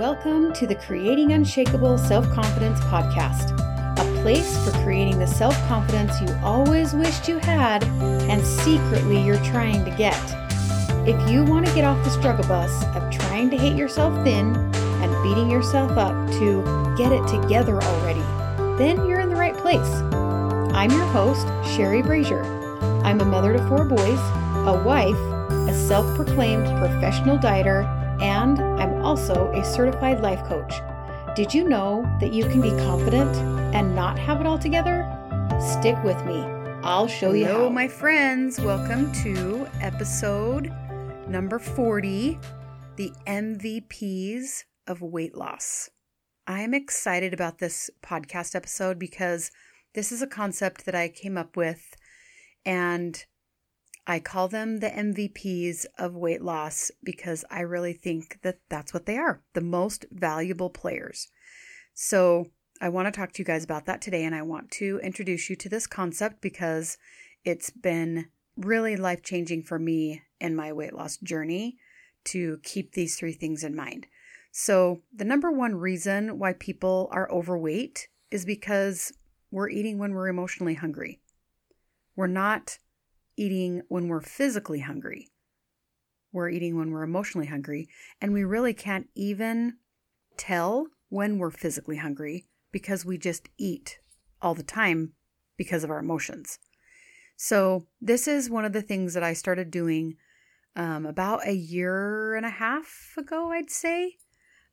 Welcome to the Creating Unshakable Self Confidence podcast, a place for creating the self confidence you always wished you had and secretly you're trying to get. If you want to get off the struggle bus of trying to hate yourself thin and beating yourself up to get it together already, then you're in the right place. I'm your host, Sherry Brazier. I'm a mother to four boys, a wife, a self proclaimed professional dieter, and also a certified life coach. Did you know that you can be confident and not have it all together? Stick with me. I'll show you Hello, how. my friends. Welcome to episode number 40 The MVPs of Weight Loss. I'm excited about this podcast episode because this is a concept that I came up with, and I call them the MVPs of weight loss because I really think that that's what they are the most valuable players. So, I want to talk to you guys about that today, and I want to introduce you to this concept because it's been really life changing for me in my weight loss journey to keep these three things in mind. So, the number one reason why people are overweight is because we're eating when we're emotionally hungry. We're not eating when we're physically hungry. We're eating when we're emotionally hungry, and we really can't even tell when we're physically hungry because we just eat all the time because of our emotions. So, this is one of the things that I started doing um, about a year and a half ago, I'd say.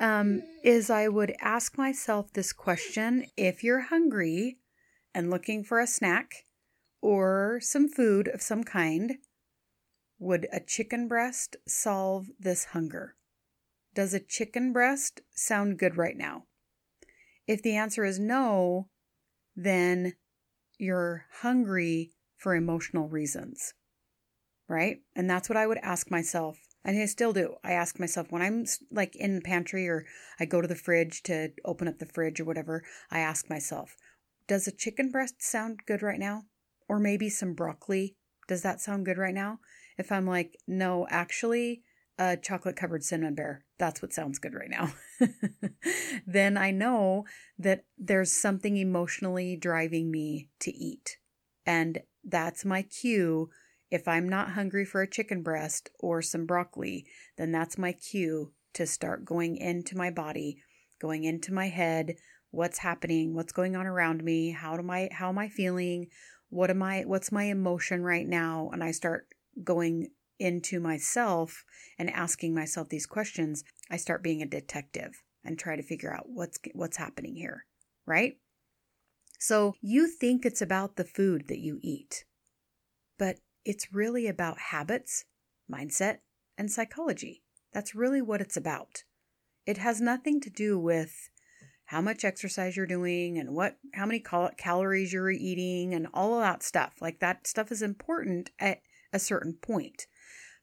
Um, is I would ask myself this question if you're hungry and looking for a snack or some food of some kind, would a chicken breast solve this hunger? Does a chicken breast sound good right now? If the answer is no, then you're hungry for emotional reasons, right? And that's what I would ask myself. And I still do. I ask myself when I'm like in the pantry or I go to the fridge to open up the fridge or whatever, I ask myself, does a chicken breast sound good right now? Or maybe some broccoli. Does that sound good right now? If I'm like, no, actually, a chocolate covered cinnamon bear. That's what sounds good right now. then I know that there's something emotionally driving me to eat. And that's my cue. If I'm not hungry for a chicken breast or some broccoli, then that's my cue to start going into my body, going into my head, what's happening, what's going on around me, how am I how am I feeling, what am I what's my emotion right now, and I start going into myself and asking myself these questions, I start being a detective and try to figure out what's what's happening here, right? So you think it's about the food that you eat, but it's really about habits, mindset, and psychology. That's really what it's about. It has nothing to do with how much exercise you're doing and what how many cal- calories you're eating and all of that stuff. Like that stuff is important at a certain point.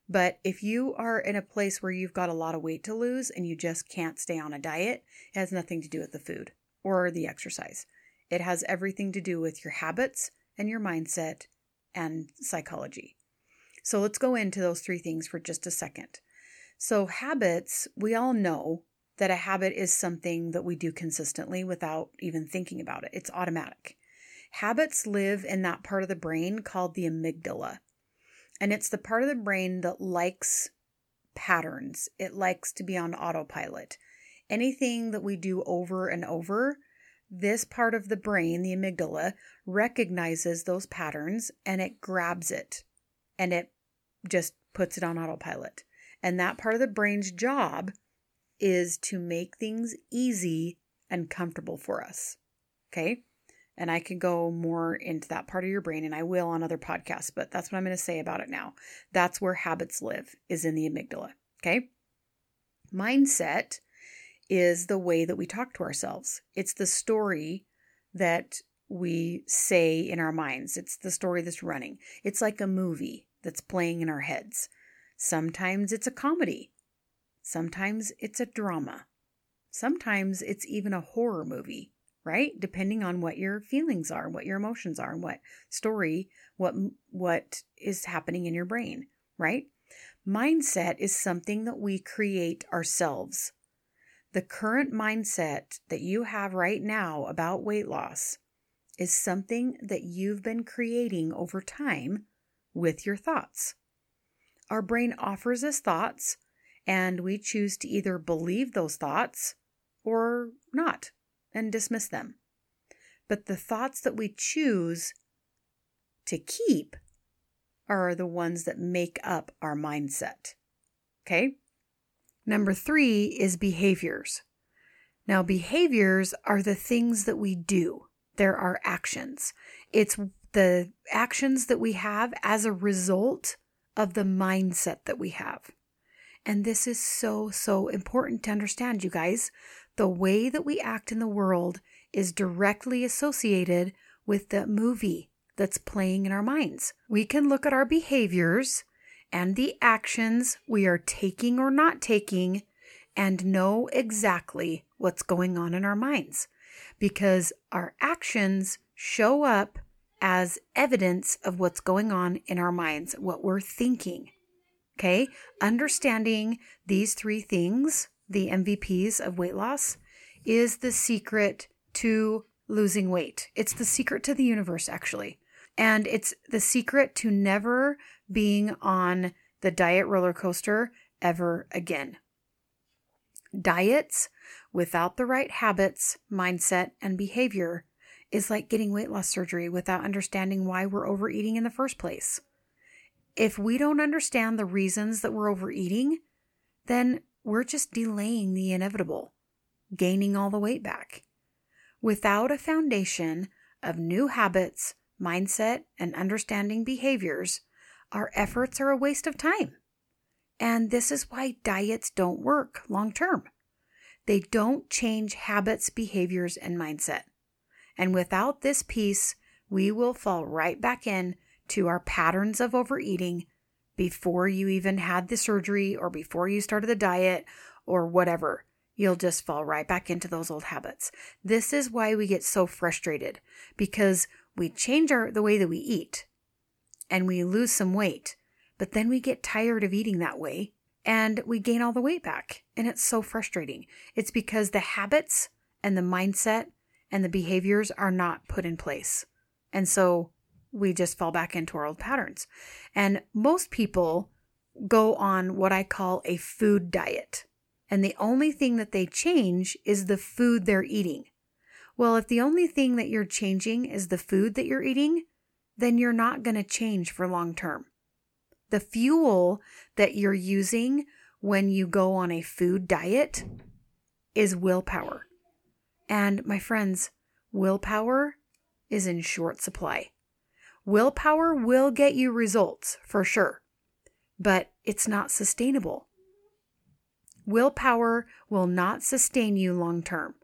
But if you are in a place where you've got a lot of weight to lose and you just can't stay on a diet, it has nothing to do with the food or the exercise. It has everything to do with your habits and your mindset and psychology. So let's go into those three things for just a second. So, habits, we all know that a habit is something that we do consistently without even thinking about it, it's automatic. Habits live in that part of the brain called the amygdala. And it's the part of the brain that likes patterns, it likes to be on autopilot. Anything that we do over and over, this part of the brain, the amygdala, recognizes those patterns and it grabs it and it just puts it on autopilot. And that part of the brain's job is to make things easy and comfortable for us. Okay. And I can go more into that part of your brain and I will on other podcasts, but that's what I'm going to say about it now. That's where habits live, is in the amygdala. Okay. Mindset is the way that we talk to ourselves, it's the story that we say in our minds, it's the story that's running. It's like a movie that's playing in our heads. Sometimes it's a comedy, sometimes it's a drama, sometimes it's even a horror movie right? Depending on what your feelings are what your emotions are and what story what what is happening in your brain right? Mindset is something that we create ourselves. The current mindset that you have right now about weight loss is something that you've been creating over time with your thoughts. Our brain offers us thoughts, and we choose to either believe those thoughts or not and dismiss them. But the thoughts that we choose to keep are the ones that make up our mindset. Okay? Number three is behaviors. Now, behaviors are the things that we do, there are actions. It's the actions that we have as a result of the mindset that we have. And this is so, so important to understand, you guys. The way that we act in the world is directly associated with the movie that's playing in our minds. We can look at our behaviors and the actions we are taking or not taking and know exactly what's going on in our minds because our actions show up as evidence of what's going on in our minds, what we're thinking. Okay, understanding these three things, the MVPs of weight loss, is the secret to losing weight. It's the secret to the universe, actually. And it's the secret to never being on the diet roller coaster ever again. Diets without the right habits, mindset, and behavior is like getting weight loss surgery without understanding why we're overeating in the first place. If we don't understand the reasons that we're overeating, then we're just delaying the inevitable, gaining all the weight back. Without a foundation of new habits, mindset, and understanding behaviors, our efforts are a waste of time. And this is why diets don't work long term. They don't change habits, behaviors, and mindset. And without this piece, we will fall right back in to our patterns of overeating before you even had the surgery or before you started the diet or whatever. You'll just fall right back into those old habits. This is why we get so frustrated because we change our the way that we eat and we lose some weight, but then we get tired of eating that way and we gain all the weight back. And it's so frustrating. It's because the habits and the mindset and the behaviors are not put in place. And so we just fall back into our old patterns. And most people go on what I call a food diet. And the only thing that they change is the food they're eating. Well, if the only thing that you're changing is the food that you're eating, then you're not going to change for long term. The fuel that you're using when you go on a food diet is willpower. And my friends, willpower is in short supply. Willpower will get you results for sure, but it's not sustainable. Willpower will not sustain you long term.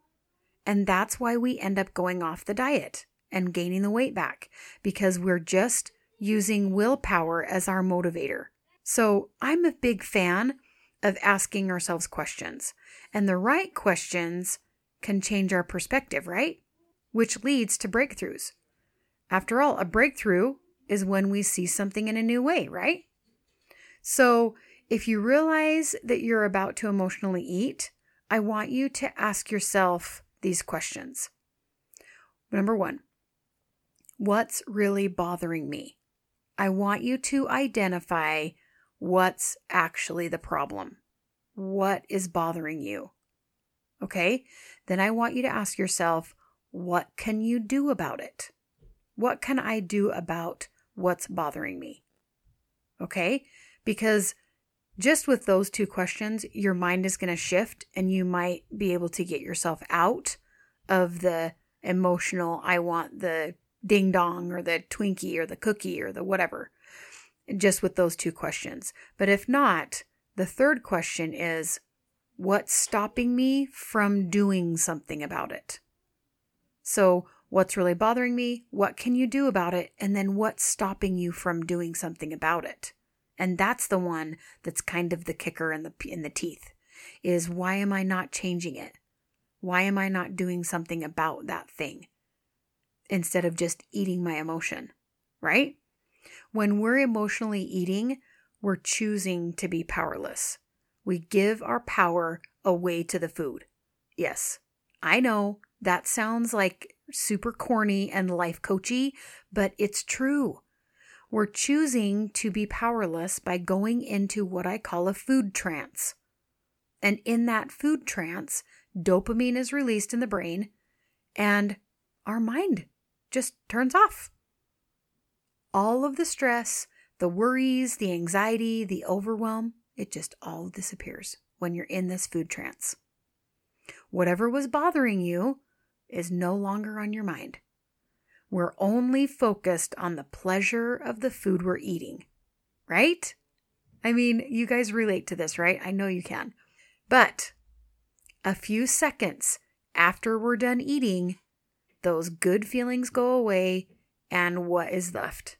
And that's why we end up going off the diet and gaining the weight back because we're just using willpower as our motivator. So I'm a big fan of asking ourselves questions, and the right questions can change our perspective, right? Which leads to breakthroughs. After all, a breakthrough is when we see something in a new way, right? So if you realize that you're about to emotionally eat, I want you to ask yourself these questions. Number one, what's really bothering me? I want you to identify what's actually the problem. What is bothering you? Okay. Then I want you to ask yourself, what can you do about it? What can I do about what's bothering me? Okay. Because just with those two questions, your mind is going to shift and you might be able to get yourself out of the emotional, I want the ding dong or the Twinkie or the cookie or the whatever, just with those two questions. But if not, the third question is what's stopping me from doing something about it? So, what's really bothering me? What can you do about it? And then what's stopping you from doing something about it? And that's the one that's kind of the kicker in the in the teeth is why am I not changing it? Why am I not doing something about that thing? instead of just eating my emotion, right? When we're emotionally eating, we're choosing to be powerless. We give our power away to the food. Yes, I know that sounds like super corny and life coachy, but it's true. We're choosing to be powerless by going into what I call a food trance. And in that food trance, dopamine is released in the brain and our mind just turns off. All of the stress, the worries, the anxiety, the overwhelm, it just all disappears when you're in this food trance. Whatever was bothering you is no longer on your mind. We're only focused on the pleasure of the food we're eating, right? I mean, you guys relate to this, right? I know you can. But a few seconds after we're done eating, those good feelings go away, and what is left?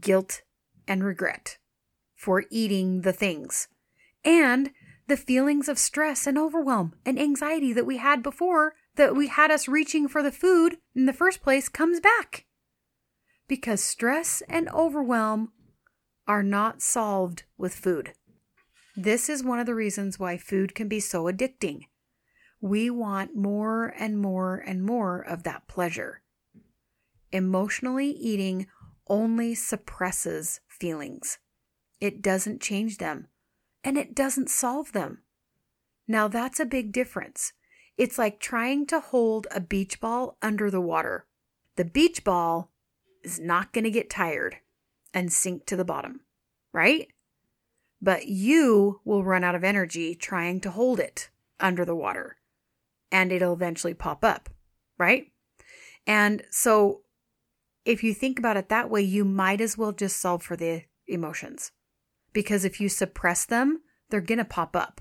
Guilt and regret for eating the things. And the feelings of stress and overwhelm and anxiety that we had before, that we had us reaching for the food in the first place, comes back. Because stress and overwhelm are not solved with food. This is one of the reasons why food can be so addicting. We want more and more and more of that pleasure. Emotionally eating only suppresses feelings. It doesn't change them and it doesn't solve them. Now that's a big difference. It's like trying to hold a beach ball under the water. The beach ball is not going to get tired and sink to the bottom, right? But you will run out of energy trying to hold it under the water and it'll eventually pop up, right? And so if you think about it that way, you might as well just solve for the emotions because if you suppress them, they're going to pop up.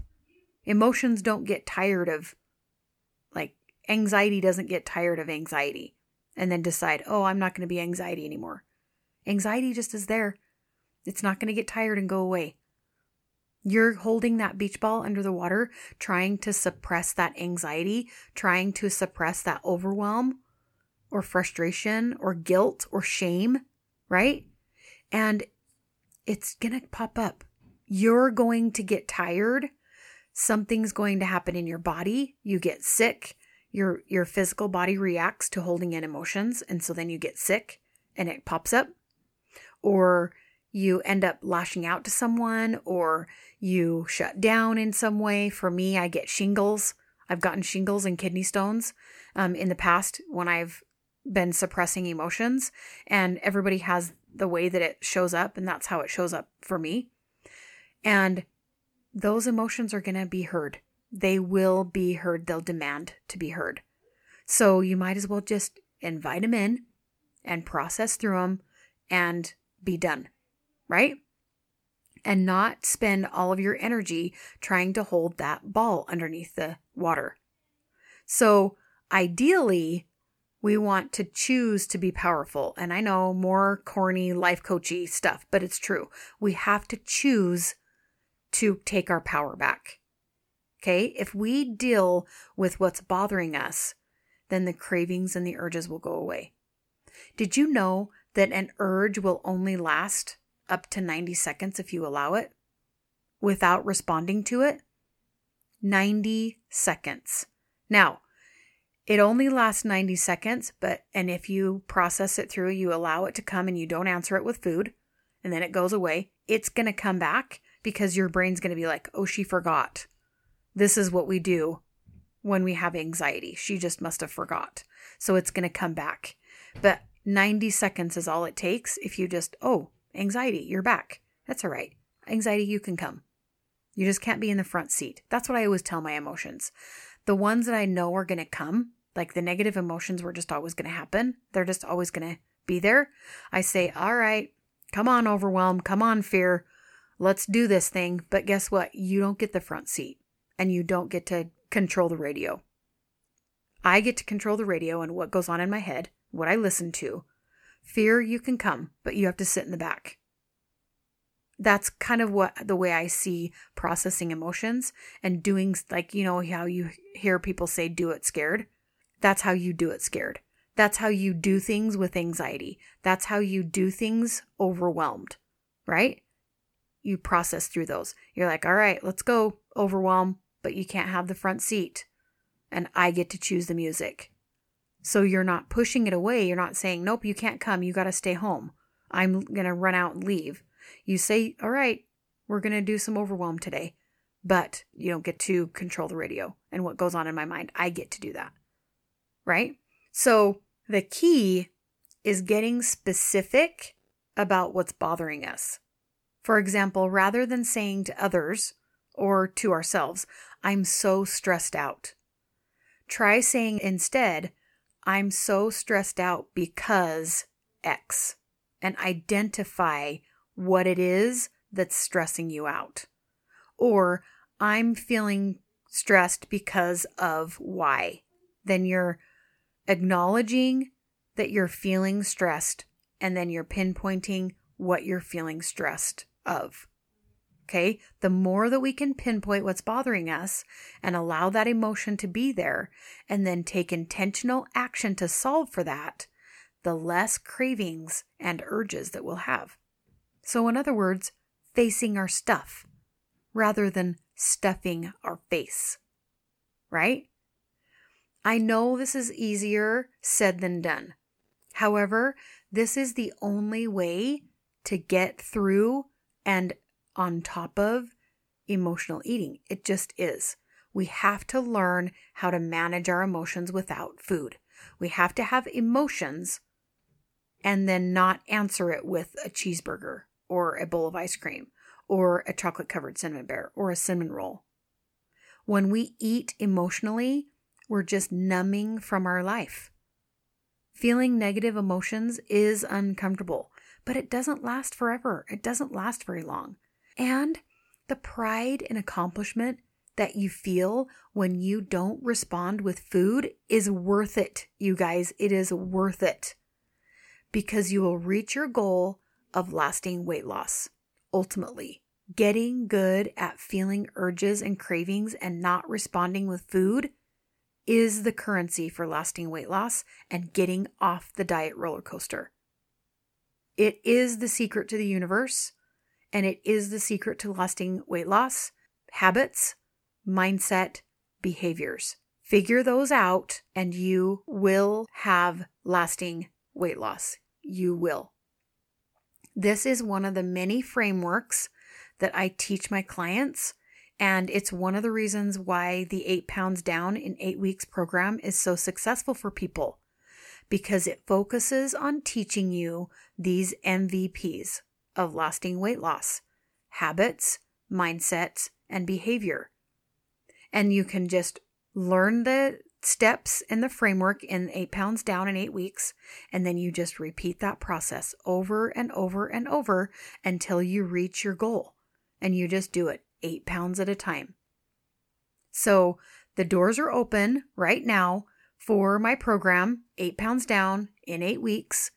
Emotions don't get tired of, anxiety doesn't get tired of anxiety and then decide, oh, I'm not going to be anxiety anymore. Anxiety just is there. It's not going to get tired and go away. You're holding that beach ball under the water, trying to suppress that anxiety, trying to suppress that overwhelm or frustration or guilt or shame, right? And it's going to pop up. You're going to get tired. Something's going to happen in your body. You get sick. Your your physical body reacts to holding in emotions and so then you get sick and it pops up. Or you end up lashing out to someone or you shut down in some way. For me, I get shingles. I've gotten shingles and kidney stones um, in the past when I've been suppressing emotions, and everybody has the way that it shows up, and that's how it shows up for me. And those emotions are going to be heard. They will be heard. They'll demand to be heard. So you might as well just invite them in and process through them and be done right? And not spend all of your energy trying to hold that ball underneath the water. So, ideally, we want to choose to be powerful. And I know more corny life coachy stuff, but it's true. We have to choose to take our power back. Okay? If we deal with what's bothering us, then the cravings and the urges will go away. Did you know that an urge will only last up to 90 seconds if you allow it without responding to it. 90 seconds. Now, it only lasts 90 seconds, but and if you process it through, you allow it to come and you don't answer it with food, and then it goes away, it's going to come back because your brain's going to be like, "Oh, she forgot." This is what we do when we have anxiety. She just must have forgot. So it's going to come back. But 90 seconds is all it takes if you just, "Oh, Anxiety, you're back. That's all right. Anxiety, you can come. You just can't be in the front seat. That's what I always tell my emotions. The ones that I know are going to come, like the negative emotions were just always going to happen, they're just always going to be there. I say, all right, come on, overwhelm, come on, fear, let's do this thing. But guess what? You don't get the front seat and you don't get to control the radio. I get to control the radio and what goes on in my head, what I listen to, Fear, you can come, but you have to sit in the back. That's kind of what the way I see processing emotions and doing, like, you know, how you hear people say, do it scared. That's how you do it scared. That's how you do things with anxiety. That's how you do things overwhelmed, right? You process through those. You're like, all right, let's go, overwhelm, but you can't have the front seat. and I get to choose the music. So you're not pushing it away. You're not saying, nope, you can't come. You got to stay home. I'm going to run out and leave. You say, all right, we're going to do some overwhelm today, but you don't get to control the radio and what goes on in my mind. I get to do that. Right? So the key is getting specific about what's bothering us. For example, rather than saying to others or to ourselves, I'm so stressed out, try saying instead, I'm so stressed out because X, and identify what it is that's stressing you out. Or I'm feeling stressed because of Y. Then you're acknowledging that you're feeling stressed and then you're pinpointing what you're feeling stressed of. Okay. The more that we can pinpoint what's bothering us and allow that emotion to be there and then take intentional action to solve for that, the less cravings and urges that we'll have. So, in other words, facing our stuff rather than stuffing our face. Right? I know this is easier said than done. However, this is the only way to get through and on top of emotional eating. It just is. We have to learn how to manage our emotions without food. We have to have emotions and then not answer it with a cheeseburger or a bowl of ice cream or a chocolate covered cinnamon bear or a cinnamon roll. When we eat emotionally, we're just numbing from our life. Feeling negative emotions is uncomfortable, but it doesn't last forever. It doesn't last very long. And the pride and accomplishment that you feel when you don't respond with food is worth it, you guys. It is worth it because you will reach your goal of lasting weight loss. Ultimately, getting good at feeling urges and cravings and not responding with food is the currency for lasting weight loss and getting off the diet roller coaster. It is the secret to the universe, and it is the secret to lasting weight loss, habits, mindset, behaviors. Figure those out, and you will have lasting weight loss. You will. This is one of the many frameworks that I teach my clients and it's one of the reasons why the eight pounds down in eight weeks program is so successful for people because it focuses on teaching you these MVPs of lasting weight loss habits, mindsets, and behavior. And you can just learn the steps in the framework in eight pounds down in eight weeks. And then you just repeat that process over and over and over until you reach your goal. And you just do it eight pounds at a time. So the doors are open right now for my program, Eight Pounds Down in eight weeks.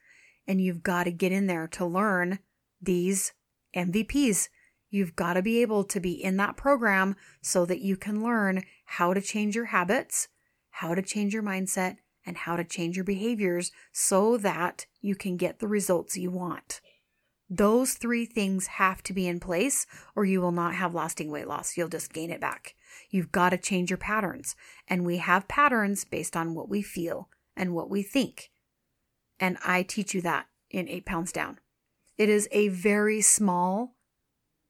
And you've got to get in there to learn these MVPs. You've got to be able to be in that program so that you can learn how to change your habits, how to change your mindset, and how to change your behaviors so that you can get the results you want. Those three things have to be in place, or you will not have lasting weight loss. You'll just gain it back. You've got to change your patterns. And we have patterns based on what we feel and what we think. And I teach you that in Eight Pounds Down. It is a very small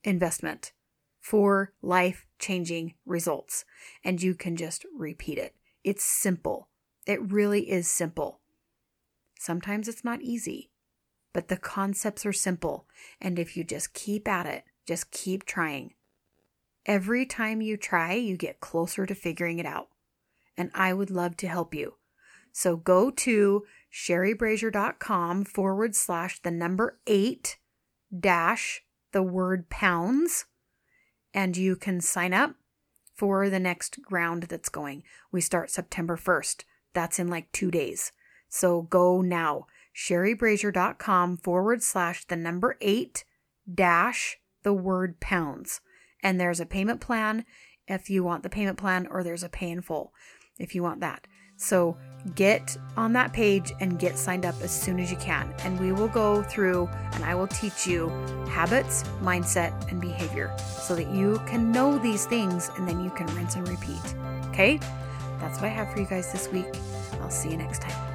investment for life changing results. And you can just repeat it. It's simple. It really is simple. Sometimes it's not easy but the concepts are simple. And if you just keep at it, just keep trying. Every time you try, you get closer to figuring it out. And I would love to help you. So go to sherrybrazier.com forward slash the number eight dash the word pounds, and you can sign up for the next round that's going. We start September 1st. That's in like two days. So go now sherrybrazier.com forward slash the number eight dash the word pounds. And there's a payment plan if you want the payment plan, or there's a pay in full if you want that. So get on that page and get signed up as soon as you can. And we will go through and I will teach you habits, mindset, and behavior so that you can know these things and then you can rinse and repeat. Okay? That's what I have for you guys this week. I'll see you next time.